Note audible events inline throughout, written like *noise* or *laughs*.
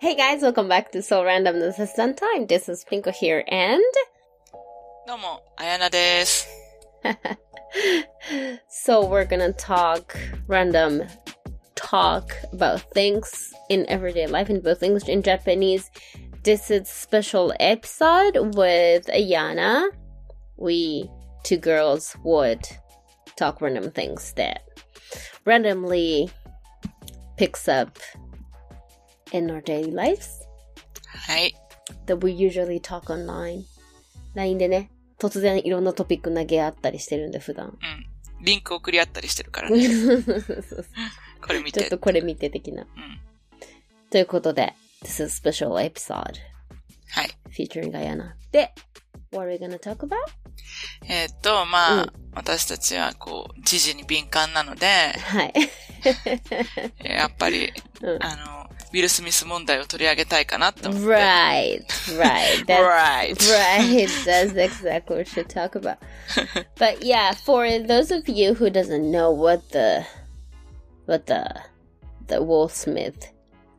Hey guys, welcome back to So Random This is Sun Time. This is Pinko here and どうも、あやなです。 so *laughs* we're gonna talk random talk about things in everyday life in both English and Japanese. This is special episode with Ayana. We two girls would talk random things that randomly picks up in our daily lives はい。that we usually talk online. LINE でね、突然いろんなトピック投げ合ったりしてるんで、普段。うん。リンク送り合ったりしてるからちね。ょ *laughs* これ見。ってとこれ見て的な。うん。ということで、This is a special episode はい。featuring Guyana. で、What are we gonna talk about? えーっと、まあ、うん私たちはこう、時事に敏感なので、はい。*laughs* やっぱり、うんあの、ウィル・スミス問題を取り上げたいかなって思って。right, right. That's Right. right. That's exactly what we should talk about. but yeah, for those of you who doesn't know what the what the the Will Smith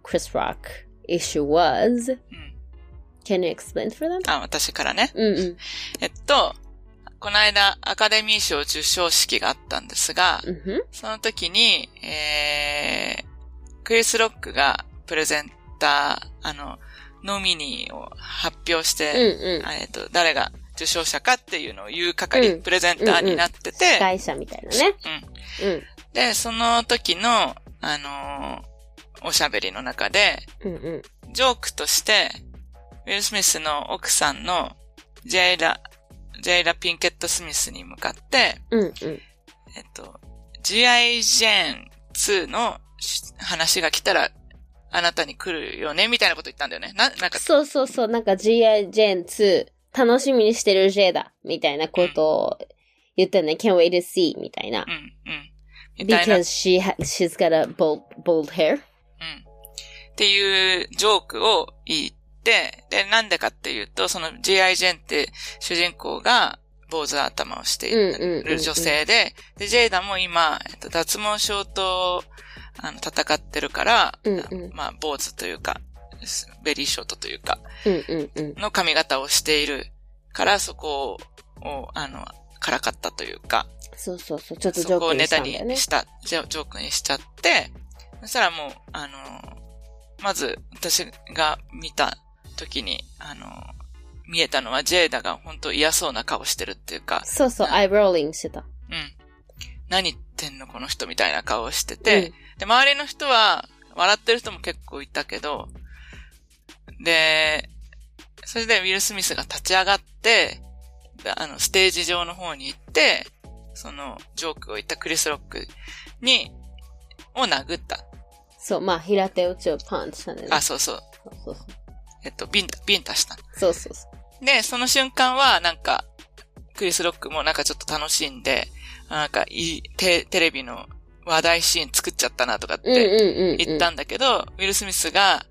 Chris Rock issue was, うん。can you explain for them? あ、私からね。うんうん。えっと、この間、アカデミー賞授賞式があったんですが、その時に、えー、クリス・ロックがプレゼンター、あの、ノミニーを発表して、うんうん。えっと、誰が受賞者かっていうのを言う係、うんプレゼンターになってて、司会者みたいなね。うん。で、その時の、あのーおしゃべりの中で、うんうん。ジョークとして、ウィル・スミスの奥さんのジェイラ、ジェイラ・ピンケット・スミスに向かって、うんうん。えっと、G.I. ジェーン2のし話が来たら、あなたに来るよね、みたいなこと言ったんだよね。な、なんか、そうそうそう、なんか G.I. Gen 2楽しみにしてる J だ、みたいなことを言ったね。Can't wait to see みたいなう。ん、うん。Because she ha- she's got a bold, bold hair. っていうジョークを言って、で、なんでかっていうと、その G.I. ジェンって主人公が坊主頭をしていうんうんうんうんる女性で、で、ジェイダも今、えっと、脱毛症と、あの、戦ってるから、うんうんまあ、坊主というか、ベリーショートというか。の髪型をしているから、そこを、あの、からかったというか、そうそうそう。ちょっとジョそこークにをネタしたんだよねに。した、ジョークにしちゃって、そしたらもう、あの、まず私が見た時に、あの、見えたのはジェイダが本当嫌そうな顔してるっていうか、そうそう、アイローリングしてた。うん。何言ってんのこの人みたいな顔をしてて、で、周りの人は、笑ってる人も結構いたけど、で、それでウィル・スミスが立ち上がって、であの、ステージ上の方に行って、その、ジョークを言ったクリス・ロックに、を殴った。そう、まあ、平手打ちをパンチしたね。あ、そうそう。そうそうそう。えっと、ビンタ、ビンタした。そうそうそう。で、その瞬間は、なんか、クリス・ロックもなんかちょっと楽しんで、なんかいい、テテレビの話題シーン作っちゃったなとかってうんうんうん、うん。言ったんだけど、ウィル・スミスが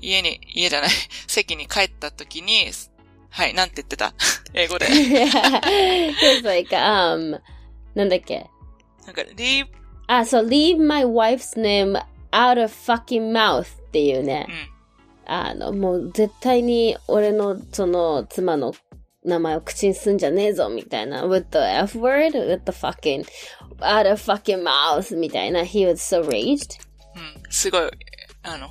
家に、家じゃない、*laughs* 席に帰った時に、はい、なんて言ってた？*laughs* 英語で。It's like, um, なんだっけなんか、leave, あ、そう、leave my wife's name out of fucking mouth っていうねう。ん、あの、もう絶対に俺のその妻の名前を口にすんじゃねえぞみたいな。with the F word, with the fucking, out of fucking mouth みたいな。He was so raged. うん、すごい、あの、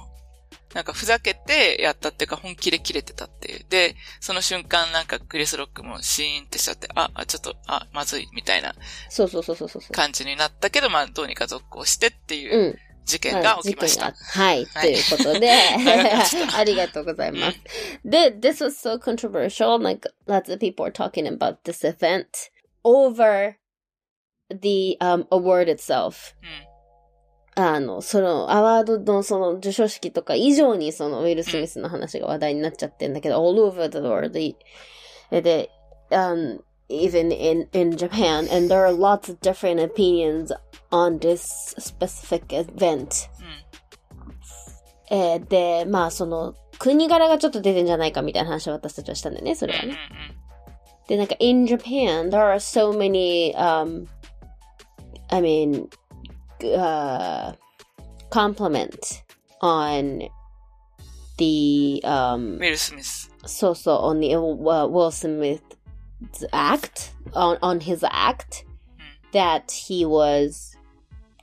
なんかふざけてやったっていうか本気で切れてたっていう。で、その瞬間なんかクリス・ロックもシーンってしちゃって、あ、あちょっと、あ、まずいみたいなそうそうそうそうそう。感じになったけど、まあどうにか続行してっていううん事件が起きました。はい、はいということで、*laughs* ありがとうございます。で、this was so controversial, like lots of people are talking about this event over the um, award itself. あの、その、アワードのその授賞式とか以上にそのウィル・スミスの話が話題になっちゃってんだけど、all over the world. で、で、um, even in, in Japan, and there are lots of different opinions on this specific event. うん。えーで、まあその、国柄がちょっと出てんじゃないかみたいな話を私たちはしたんだよね、それはうん。うんね。で、なんか、in Japan, there are so many, um, I mean, uh, compliment on the um, Will Smith. So so on the uh, Will Smith's act on on his act hmm. that he was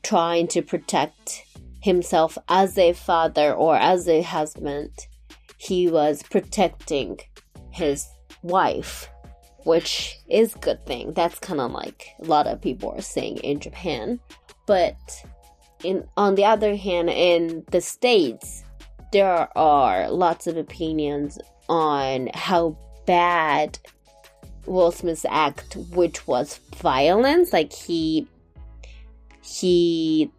trying to protect himself as a father or as a husband. He was protecting his wife which is good thing. That's kind of like a lot of people are saying in Japan, but in on the other hand, in the states, there are lots of opinions on how bad Will Smith's act, which was violence, like he he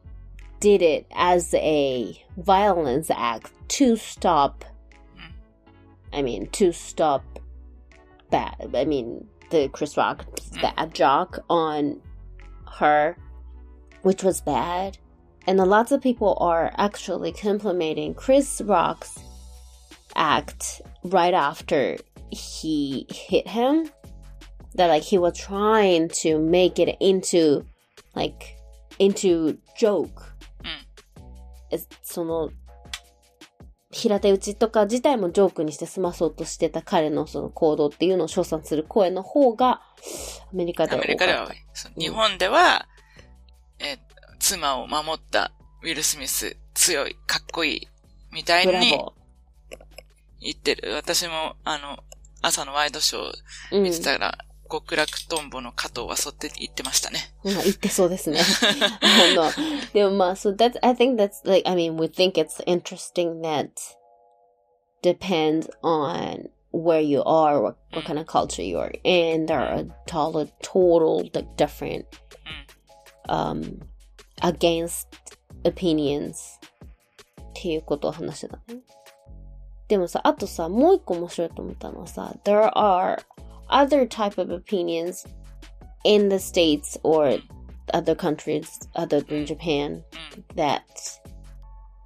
did it as a violence act to stop. I mean, to stop bad. I mean, the Chris Rock bad jock on her, which was bad. And a lot of people are actually complimenting Chris Rock's act right after he hit him. That like he was trying to make it into like into joke. Mm. その平手打ちとか自体もジョークにして済まそうとしてた彼のその行動っていうのを称賛する声の方がアメリカでアは多かったメリカでは多い。日本では、えー妻を守ったウィル・スミス、強い、かっこいい、みたいに言ってる。私も、あの、朝のワイドショー。見てたら、極楽とんぼの加藤はそうって言ってましたね。言ってそうですね。あの、でもまあ、so that's, I think that's like, I mean, we think it's interesting that depends on where you are, what, what kind of culture you are in. There are a total, total like, different, um, against opinions っていうことを話してたね。でもさ、あとさ、もう一個面白いと思ったのはさ、there are other type of opinions in the States or other countries other than Japan that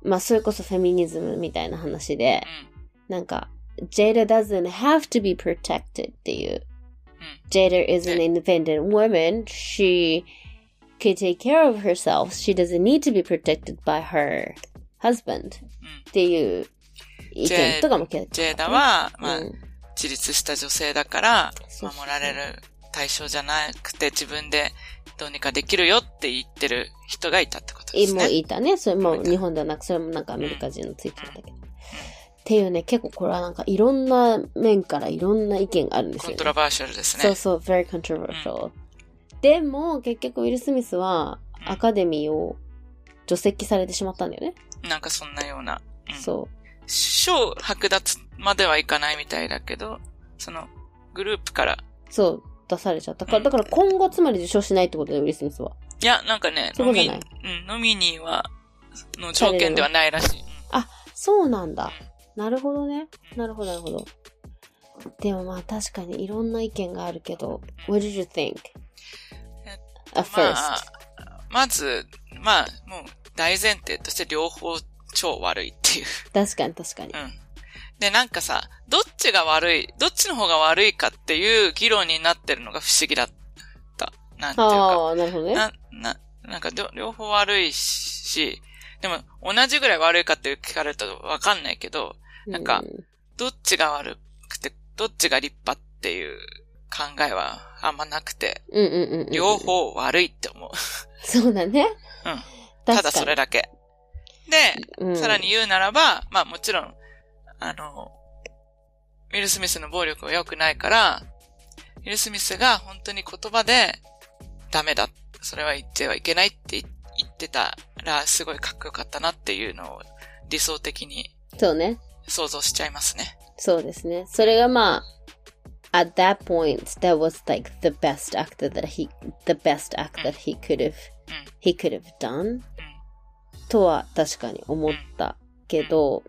まあそれこそフェミニズムみたいな話で、なんか Jada doesn't have to be protected っていう。Jada is an independent woman. She could take care of herself. She doesn't need to be protected by her husband. っていう意見とかも結構ジェーダは、まあ、うん 自立した女性だから、守られる対象じゃなくて自分でどうにかできるよって言ってる人がいたってことですもね。いたね。それも日本ではなく、それもなんかアメリカ人のツイートだけど。っていうね、結構これはなんかいろんな面からいろんな意見があるんですよ、ね。コントラバーシャルですね。そうそう、very controversial、でも、結局ウィル・スミスはアカデミーを除籍されてしまったんだよね。なんかそんなような。うんそ賞剥奪まではいかないみたいだけど、その、グループから、う。そう、出されちゃったから、だから今後つまり受賞しないってことで、ウィル・スミスは。いや、なんかね、ノミ、そうん、ノミニーは、の条件ではないらしい。そうなんだ。なるほどね。なるほど、なるほど。でもまあ確かにいろんな意見があるけど、What did you think? ま.あ、まず、まあ、もう大前提として両方超悪いっていう。確かに確かに。うん。で、なんかさ、どっちが悪い、どっちの方が悪いかっていう議論になってるのが不思議だった。なんていうか。ああ、なるほどね。な、な、なんか両両方悪いし、でも同じぐらい悪いかって聞かれるとわかんないけど、なんかうどっちが悪くて、どっちが立派っていう考えはあんまなくて、うんうんうんうん。両。方悪いって思う。そうだね。うん。ただそれだけ。で、うんさらに言うならば、まあもちろん、あの、ウィル・スミスの暴力は良くないから、ウィル・スミスが本当に言葉で、ダメだ。それは言ってはいけないって言ってたら、すごいかっこよかったなっていうのを理想的にそうね。想像しちゃいますね。そうですね。それがまあ、at that point, that was like the best act that he, the best act that he could have, he could have done. とは確かに思ったけど、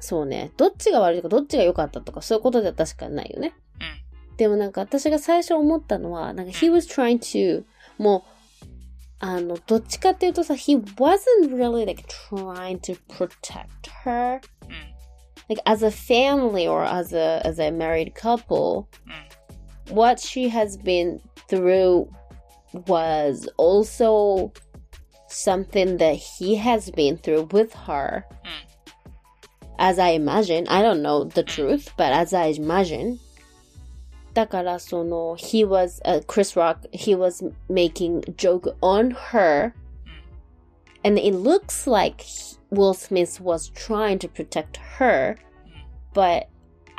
そうね。どっちが悪いとか、どっちが良かったとか、そういうことでは確かにないよね。うん。でもなんか私が最初思ったのは、なんか he was trying to, もう、あの、どっちかっていうとさ、he wasn't really like trying to protect her. うん。Like as a family or as a, as a married couple, うん。what she has been through was also something that he has been through with her. as I imagine, I don't know the truth, but as I imagine, だからその he was uh, Chris Rock he was making joke on her and it looks like he- Will Smith was trying to protect her but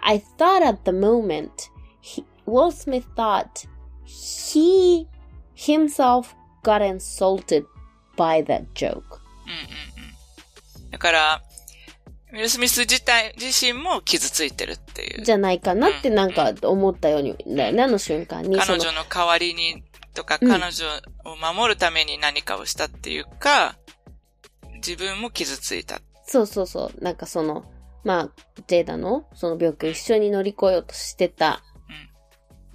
I thought at the moment he, Will Smith thought he himself got insulted by that joke うんうんうん。だから、ウィル・スミス自体、自身も傷ついてるっていう。じゃないかなってなんか思ったようにだよねあの瞬間に彼女の代わりにとか、うん彼女を守るために何かをしたっていうか、自分も傷ついた。そうそうそう。なんかその、まあ、ジェイダのその病気を一緒に乗り越えようとしてた。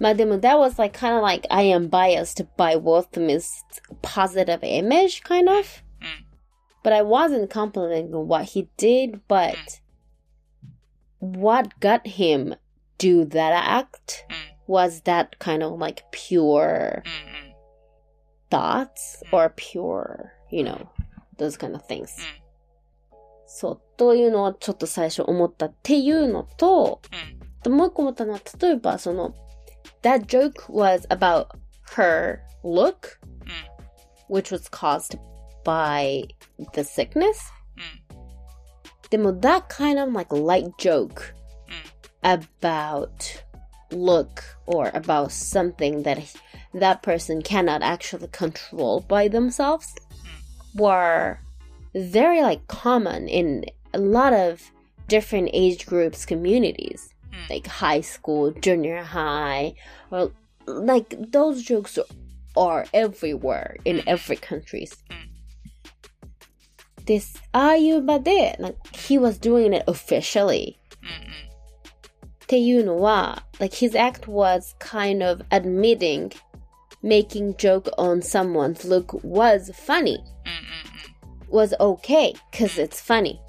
うんまあでも、that was like kind of like I am biased by Will Smith's positive image, kind of. うん。 But I wasn't complimenting what he did, but what got him do that act うん。 was that kind of like pure うんうん。 thoughts or pure, you know, those kind of things. うん。そう、というのをちょっと最初思ったっていうのと、うん。ともう一個思ったのは、例えばその、 that joke was about her look, mm. which was caused by the sickness. Mm. that kind of like light joke mm. about look or about something that that person cannot actually control by themselves mm. were very like common in a lot of different age groups communities mm. like high school, junior high, or like those jokes are everywhere in hmm. every countries. Hmm. This are you like he was doing it officially. Te you know? Like his act was kind of admitting making joke on someone's look was funny. Hmm, was okay cuz it's funny.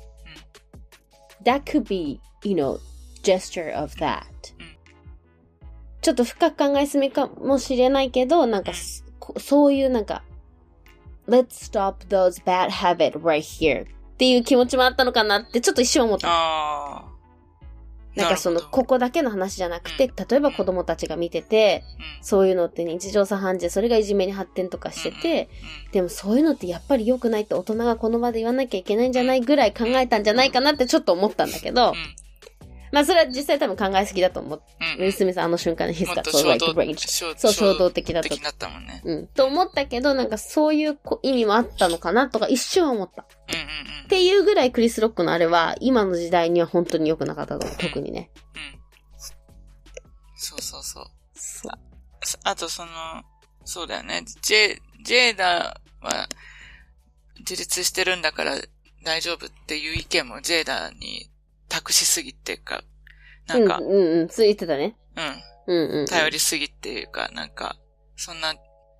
That could be, you know, gesture of that. ちょっと深く考えすみかもしれないけど、なんかそういうなんか let's stop those bad habit right here っていう気持ちもあったのかなってちょっと一瞬思った。なんかその、ここだけの話じゃなくて、例えば子供たちが見てて、うん。そういうのって日常茶飯事、それがいじめに発展とかしてて、でもそういうのってやっぱり良くないって大人がこの場で言わなきゃいけないんじゃないぐらい考えたんじゃないかなってちょっと思ったんだけどう、ん。まあそれは実際多分考えすぎだと思う。うん。ウィル・スミスあの瞬間に he's もっ got と so 衝 like そう衝動的だと的だったもんね。うん。と思ったけど、なんかそういうこ意味もあったのかなとか一瞬思った。っうんうんうん。ていうぐらいクリス・ロックのあれは今の時代には本当に良くなかったと思う。特にね。うん。そうそうそう。そう。あとその、そうだよね。ジェ、ジェーダは自立してるんだから大丈夫っていう意見もジェーダに託しすぎっていうか、なんか、うんうんうん。ついてたね。うん、うんうんうん。頼りすぎっていうか、なんか、そんな、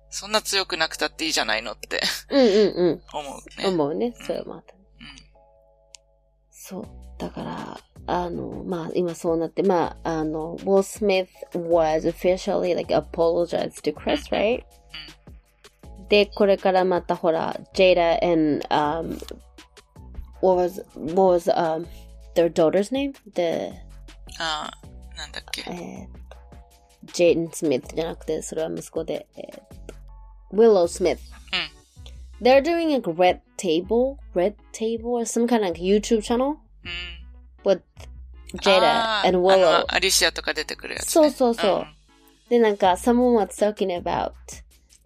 そんな強くなくたっていいじゃないのってうんうんうん。*laughs* 思うね。思うね。それもあった。うんそう。だから、あの、まあ、今そうなって、まあ、あの、Will Smith was officially like apologized to Chris, right? で、これからまたほら、Jada and, um, what was, what was, um, their daughter's name? The, ああ、なんだっけ。えー、Jaden Smith じゃなくて、それは息子で、えー、Willow Smith. They're doing a red table, red table or some kind of like YouTube channel うん。 with Jada あー and あ Willow. のアリシアとか出てくるやつ、ね。そうそうそううんで、なんか、someone was talking about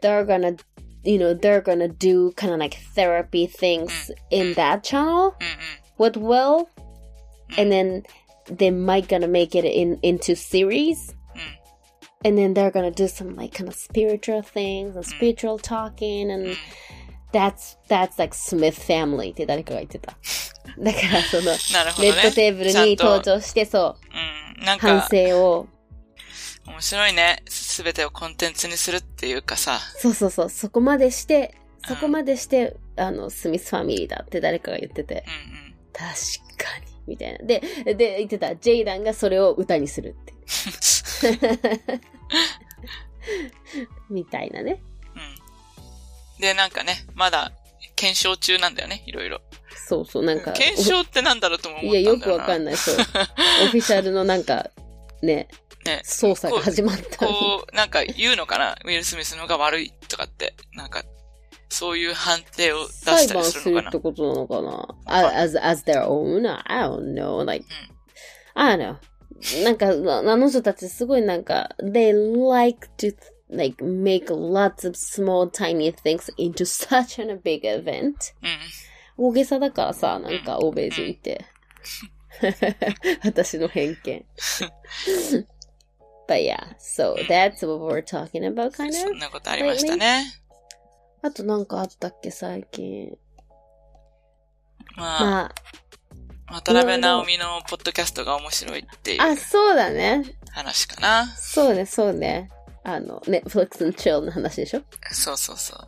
they're gonna, you know, they're gonna do kind of like therapy things in that channel うんうん。 with Will, and then they might gonna make it in into series, うん。 and then they're gonna do some like kind of spiritual things and spiritual talking, and that's that's like Smith family って誰かが言ってた。だからその、なるほどね。レッドテーブルに登場して、そう、うん。なん反か、省を、面白いね。すべてをコンテンツにするっていうかさ。そうそうそう、そこまでして、そこまでして、あの、スミスファミリーだって誰かが言ってて、うんうん。確か*laughs* に、 みたいな。で、で、言ってた、ジェイダンがそれを歌にするって。*laughs* みたいなね。うん。で、なんかね、まだ検証中なんだよね、いろいろ。そうそう、なんか。検証ってなんだろうとも思ったいや、んだよくわかんない、そう。*laughs* オフィシャルのなんか、ね、ね。捜査が始まった。こう、なんか言うのかなウィル・スミスの方が悪いとかって。なんか、そういう判定を出したり裁判すするのかなるってことなのかなあ as, as their own? I don't know. Like, I don't know. なんか、あの人たちすごいなんか、they like to like make lots of small tiny things into such a big event. うん。大げさだからさ、なんか欧米人って。私の偏見。But yeah, so that's what we're talking about, kind そ of. んなことありましたね。あとなんかあったっけ、最近。まあ、ま渡辺直美のポッドキャストが面白いっていあ、うあ、そうだね。話かな。そうね、そうね。あの、Netflix and Chill の話でしょ？そうそうそう。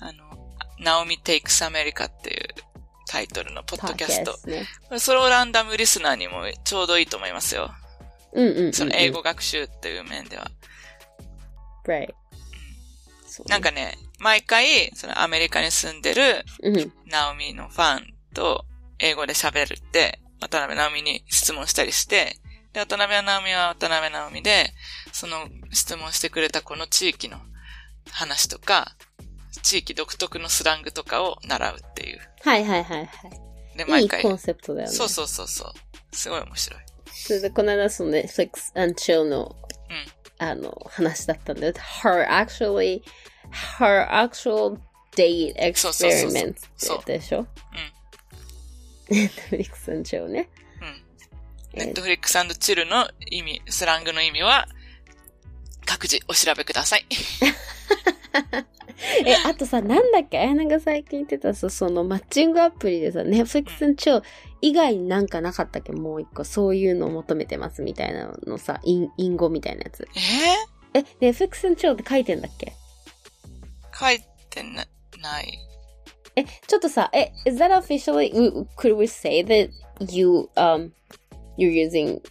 あの、ナオミ Takes America っていうタイトルのポッドキャスト。ね。これソロランダムリスナーにもちょうどいいと思いますよ。うんうんうん、うん。その英語学習っていう面では。Right. なんかね、毎回、そのアメリカに住んでるうん。ナオミのファンと英語で喋るって、渡辺直美に質問したりして、で、渡辺直美は渡辺直美で、その質問してくれたこの地域の話とか、地域独特のスラングとかを習うっていう。はいはいはいで、はい。い毎回。いコンセプトだよね。そうそうそうそう。すごい面白い。それで、この間その Netflix and Chill の、あの、話だったんだよ。her actually, her actual date そうそうそうそう。experiment そう。でしょ？Netflix and Chill ね。ネットフリックスチルの意味、スラングの意味は、各自お調べください。*laughs* え、あとさ、なんだっけ？あやなが最近言ってたさ、そのマッチングアプリでさ、Netflix and Chill 以外になんかなかったっけ？もう一個、そういうのを求めてますみたいなのさ、隠隠語みたいなやつ。ええ、Netflix and Chill って書いてんだっけ？ー、書いてな、ない。え、ちょっとさ、え、is that officially, w- could we say that you, um, you're using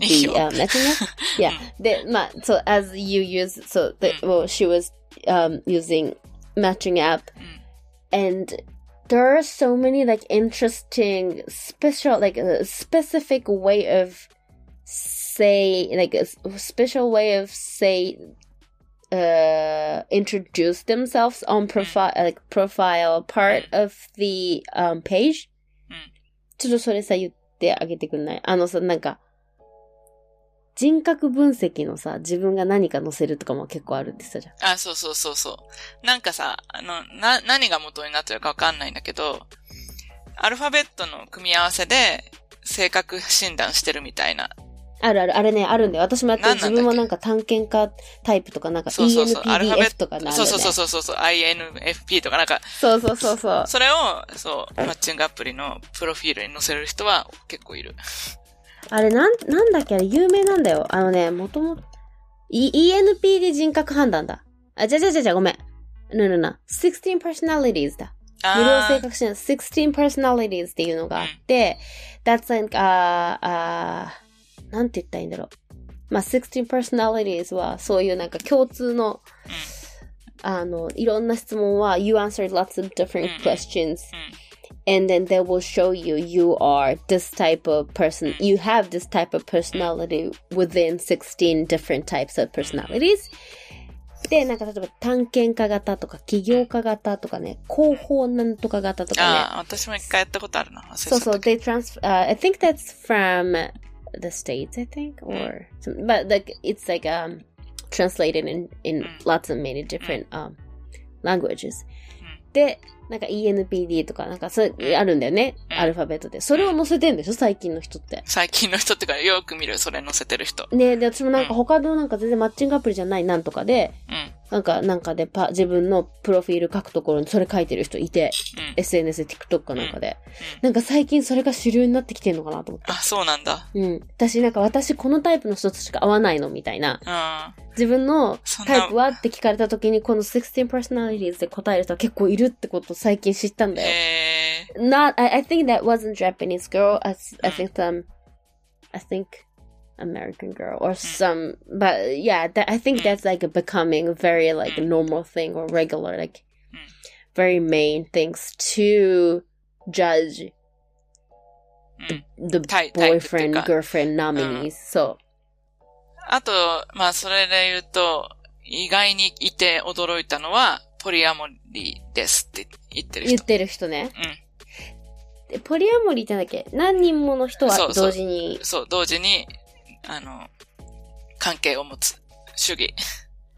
いい the よ。 uh, matching *laughs* app? Yeah. で、まあ、so as you use, so, the, well, she was, um, using matching app うん。 and there are so many like interesting special like a specific way of say like a s- special way of say uh introduce themselves on profile like profile part of the um page. うんちょっとそれさ言ってあげてくんない？あのさなんか人格分析のさ自分が何か載せるとかも結構あるって言ってたじゃん。あ、そうそうそうそう。なんかさ、あの、な、何が元になってるかわかんないんだけど、アルファベットの組み合わせで、性格診断してるみたいな。あるある、あれね、あるんだよ。私もやってる自分はなんか探検家タイプとか、なんかそうそうそう。アルファベ ENPDF とかなん。そうそうそうそうそう。INFP とかなんか、そうそうそうそう。それを、そう、マッチングアプリのプロフィールに載せる人は結構いる。あれ、なん、なんだっけ？あれ、有名なんだよ。あのね、もともと、E- ENPD 人格判断だ。あ、じゃじゃじゃじゃ、ごめん。no, no, no. 16 personalities だ。無料性あ格診断、16 personalities っていうのがあって、that's like, あーあーなんて言ったらいいんだろう。まあ、16 personalities は、そういうなんか共通の、あの、いろんな質問は、you answered lots of different うん questions. うん。and then they will show you you are this type of person you have this type of personality within 16 different types of personalities で、なんか例えば探検家型とか起業家型とかね、広報なんとか型とかね。ああ、私も一回やったことあるな。そうそう、they transfer, uh, I think that's from the States, I think, or, some, but like, it's like, um, translated in, in lots of many different, um, languages. で、なんか ENPD とか、なんかそう、あるんだよね。うんアルファベットで。それを載せてんでしょ最近の人って。最近の人ってか、よく見る、それ載せてる人。ねで、私もなんか他のなんか全然マッチングアプリじゃないなんとかで、うん。なんか、なんかでパ、自分のプロフィール書くところにそれ書いてる人いて、うん。SNS で TikTok かなんかで。うんなんか最近それが主流になってきてんのかなと思って。あ、そうなんだ。うん。私なんか私このタイプの人としか会わないのみたいな。うん。自分のタイプはって聞かれた時にこの16 personalities で答える人は結構いるってことを最近知ったんだよ。えー、Not, I, I think that wasn't Japanese girl. I, I うん think some, I think American girl or some, but yeah, that, I think うん that's like becoming very like a うん normal thing or regular, like うん very main things to judge うん。the タイタイプっていう boyfriend, か girlfriend nominees. そあと、まあ、それで言うと、意外にいて驚いたのは、ポリアモリーですって言ってう。る人。言ってる人ね。うん。でポリアモリーってなんだっけ何人もの人は同時にそう、同時に、あの、関係を持つ主義。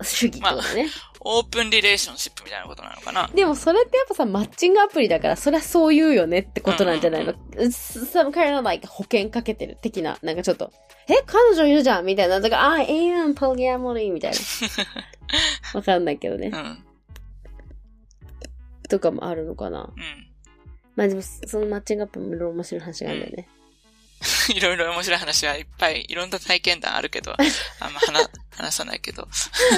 主義ってことね。オープンリレーションシップみたいなことなのかな。でもそれってやっぱさ、マッチングアプリだから、そりゃそう言うよねってことなんじゃないの、?some kind of like 保険かけてる的な、なんかちょっと、え、彼女いるじゃんみたいな。だから、I am polyamory みたいな。*laughs* わかんないけどねう。ん。とかもあるのかな。うん。まあでも、そのマッチングアプリもいろいろ面白い話があるんだよね。*laughs* いろいろ面白い話はいっぱい、いろんな体験談あるけど、*laughs* あんま話、話さないけど。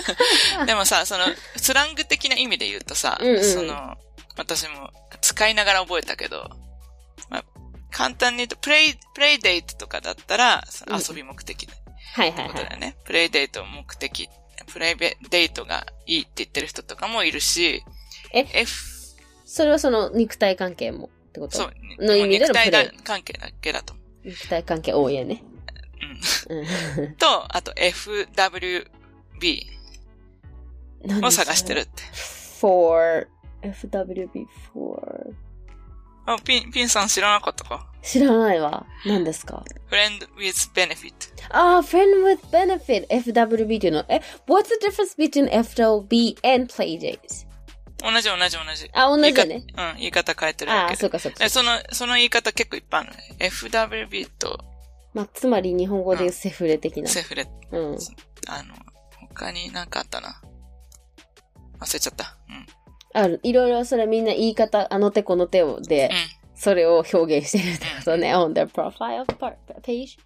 *laughs* でもさ、その、スラング的な意味で言うとさ、うんうんその、私も使いながら覚えたけど、まあ、簡単に言うと、プレイ、プレイデートとかだったら、遊び目的ってはいはいはい。ことだよね。プレイデート目的、プレイデートがいいって言ってる人とかもいるし、え？F、それはその肉体関係もってこと？そう、の意味での肉体関係だけだと思う。肉体関係多いよね。うん。うん。と、あと FWB を探してるって。for, FWB for, あ、ピン、ピンさん知らなかったか知らないわ。何ですか ?Friend with benefit. ああ、friend with benefit, FWB っていうの。え、what's the difference between FWB and playdates? 同じ同じ同じ。あ、同じだね。うん、言い方変えてるああ、だけで。そうかそうかで。その、その言い方結構いっぱいあるのね。FWB とまあ、つまり日本語で言うセフレ的な。セフレ。うん。あの、他になんかあったな。忘れちゃった。うん。ある。いろいろそれみんな言い方、あの手この手をで、うん。それを表現してるってことね。on their profile page.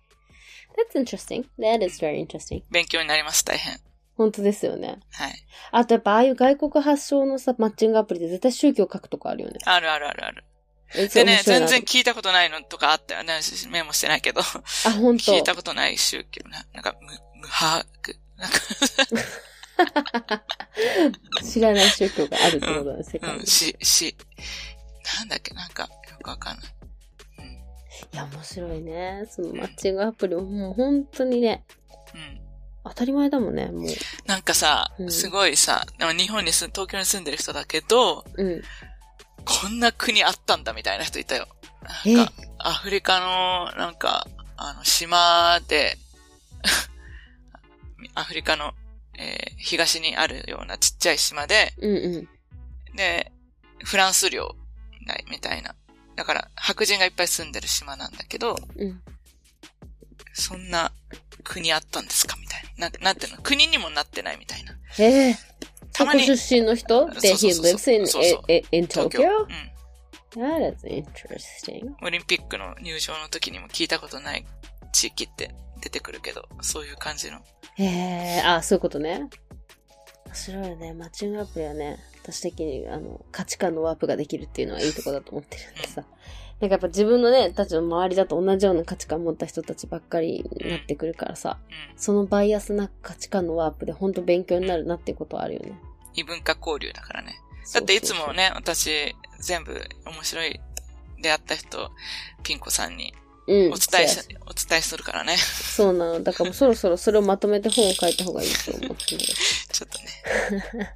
That's interesting. That is very interesting. 勉強になります、大変。本当ですよね。はい。あとやっぱああいう外国発祥のさ、マッチングアプリで絶対宗教書くとこあるよね。あるあるあるある。えでね、全然聞いたことないのとかあったよね。メモしてないけど。あ、本当？聞いたことない宗教な。なんか、無、無把握。なんか、知らない宗教があるってことだね、世界に。うん、し、し、なんだっけ、なんか、よくわかんない。いや、面白いね。そのマッチングアプリももう本当にね、うん。当たり前だもんね、もう。なんかさう、んすごいさ、日本に住ん、東京に住んでる人だけど、うん。こんな国あったんだみたいな人いたよ。えなんか、アフリカの、なんか、あの、島で、*laughs* アフリカの、えー東にあるようなちっちゃい島で、うんうん。で、フランス領みたいな。だから、白人がいっぱい住んでる島なんだけど、うん。そんな国あったんですか？みたいな。な、なんていうの？国にもなってないみたいな。ええたまに、出身の人？そう ?that そう he lives in, そうそう in, Tokyo? 京。うん。That is interesting. オリンピックの入場の時にも聞いたことない地域って出てくるけど、そういう感じの。へえ、あ、そういうことね。面白いよね。マッチングアプリはね、私的にあの価値観のワープができるっていうのはいいとこだと思ってるんでさ。なんかやっぱ自分のね、たちの周りだと同じような価値観持った人たちばっかりになってくるからさ、うん。そのバイアスな価値観のワープで本当勉強になるなっていうことはあるよね。異文化交流だからね。だっていつもね、私、全部面白い出会った人、ピンコさんにうん、お伝えし、お伝えするからね。そうなの。だからもうそろそろそれをまとめて本を書いた方がいいと思って。*laughs* ちょっとね。*laughs*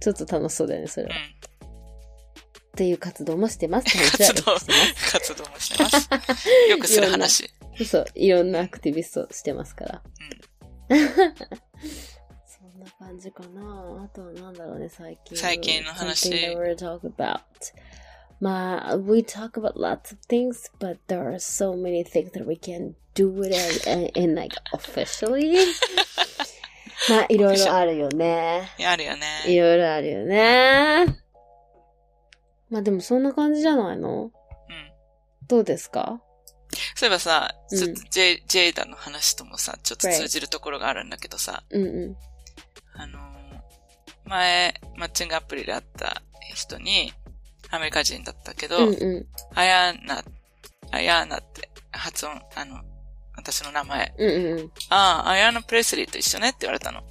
ちょっと楽しそうだよね、それうは。っん。ていう活動もしてます活動活動もしてます。よくする話。そう、いろんなアクティビストしてますから。そんな感じかな。あとはなんだろうね、最近。最近の話.まあ、we talk about lots of things, but there are so many things that we can do it in, in like officially. *laughs* まあ、いろいろあるよね。あるよいね。ろいろあるよね。まあでもそんな感じじゃないの？うん。どうですか？そういえばさ、うんちょっとジェイ、ジェイダの話ともさ、ちょっと通じるところがあるんだけどさ、うんうあのー前、マッチングアプリで会った人に、アメリカ人だったけど、ん。うんうアヤーナ、アヤーナって発音、あの、私の名前。ん。うんうんああ、アヤーナ・プレスリーと一緒ねって言われたの。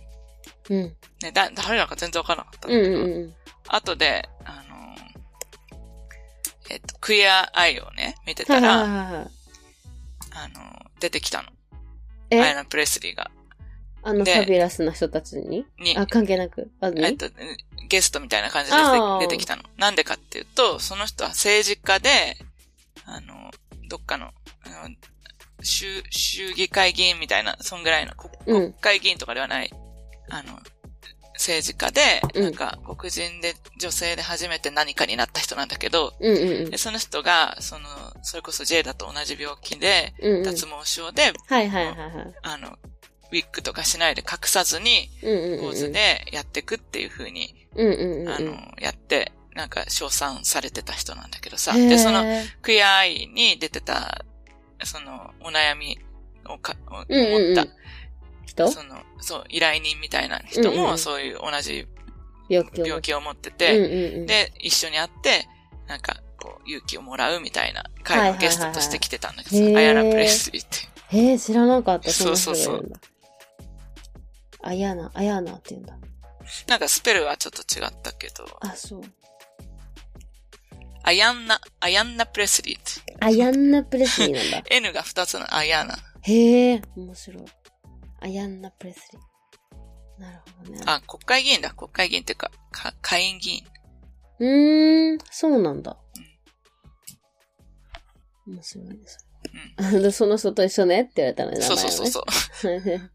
うん。うん。ね、だ、誰だか全然わからなかったんうんだけど、うんうん。後で、あのーえっと、クイアアイをね、見てはいたら。あの、出てきたの。え？アイアナ・プレスリーが。あの、でファビュラスな人たちに？に、あ、関係なく？えっと、ゲストみたいな感じで出てきたの。なんでかっていうと、その人は政治家で、あの、どっかの、あの州、州議会議員みたいな、そんぐらいの国会議員とかではない、あの、政治家で、うんなんか、黒人で女性で初めて何かになった人なんだけど、うんうんでその人が、その、それこそジェイダと同じ病気で、うん。うんうん。脱毛症で、はいはいはいはい。あの、ウィッグとかしないで隠さずに、うんうんうん。ポーズでやっていくっていう風に、うんうんうん。あの、やって、なんか、称賛されてた人なんだけどさ。で、その、クイアアイに出てた、その、お悩みをか、を持った、うんうんうん人？その、そう、依頼人みたいな人も、うんうんそういう同じ病気を。病気を持ってうんて、うんうん。で、一緒に会って、なんか、こう、勇気をもらうみたいなはい会はいはいのゲストとして来てたんだけどさ、へーアヤナ・プレスリーって。へえ、知らなかった、そうそうそう人がいるんだ。あやな、あやなって言うんだ。なんかスペルはちょっと違ったけど、あ、そう。アヤンナ、アヤンナ・プレスリーって。あやんなプレスリーなんだ。*laughs* N が2つのアヤナ。へえ、面白い。あやんなプレスリー。なるほどね。あ、国会議員だ。国会議員っていうか、か下院議員。うーん、そうなんだ。面白いです。うん。で、その人と一緒ねって言われたのね、名前をね。そうそうそうそう。*laughs*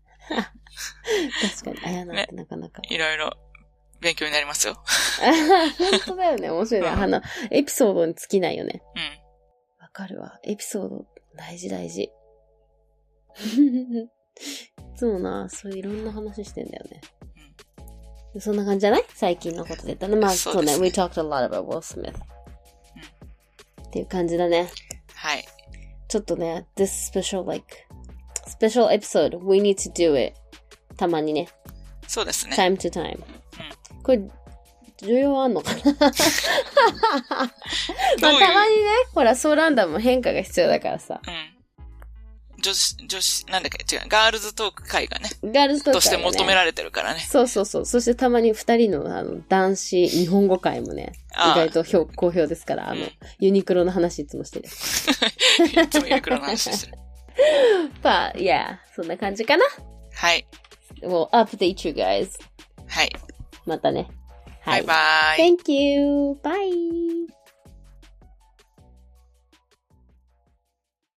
確かに、あやなってなかなか。いろいろ勉強になりますよ。本当だよね、面白いね。うんあの、エピソードに尽きないよね。うん。わかるわ。エピソード、大事大事。*laughs* いつもな、そういういろんな話してんだよね。そんな感じじゃない？最近のことで言ったら。まあ、そそううね。We talked a lot about Will Smith. っていう感じだね。はい。ちょっとね、this special like, special episode, we need to do it. たまにね。そうですね。time to time. これ、需要あんのかな？*laughs* まあ、たまにね、ほら、ソーランダムも変化が必要だからさ。うん。女子、女子、なんだっけ？違う。ガールズトーク会がね、ガールズトークとして求められてるからね。そうそうそう。そしてたまに二人のあの男子日本語会もね、意外と評好評ですから、あの、うんユニクロの話いつもしてる。*laughs* いつもユニクロの話してる。*laughs* まあ、いや、そんな感じかな。はい。We'll update you guys. はい。またね。はい。バイバイ。Thank you. Bye.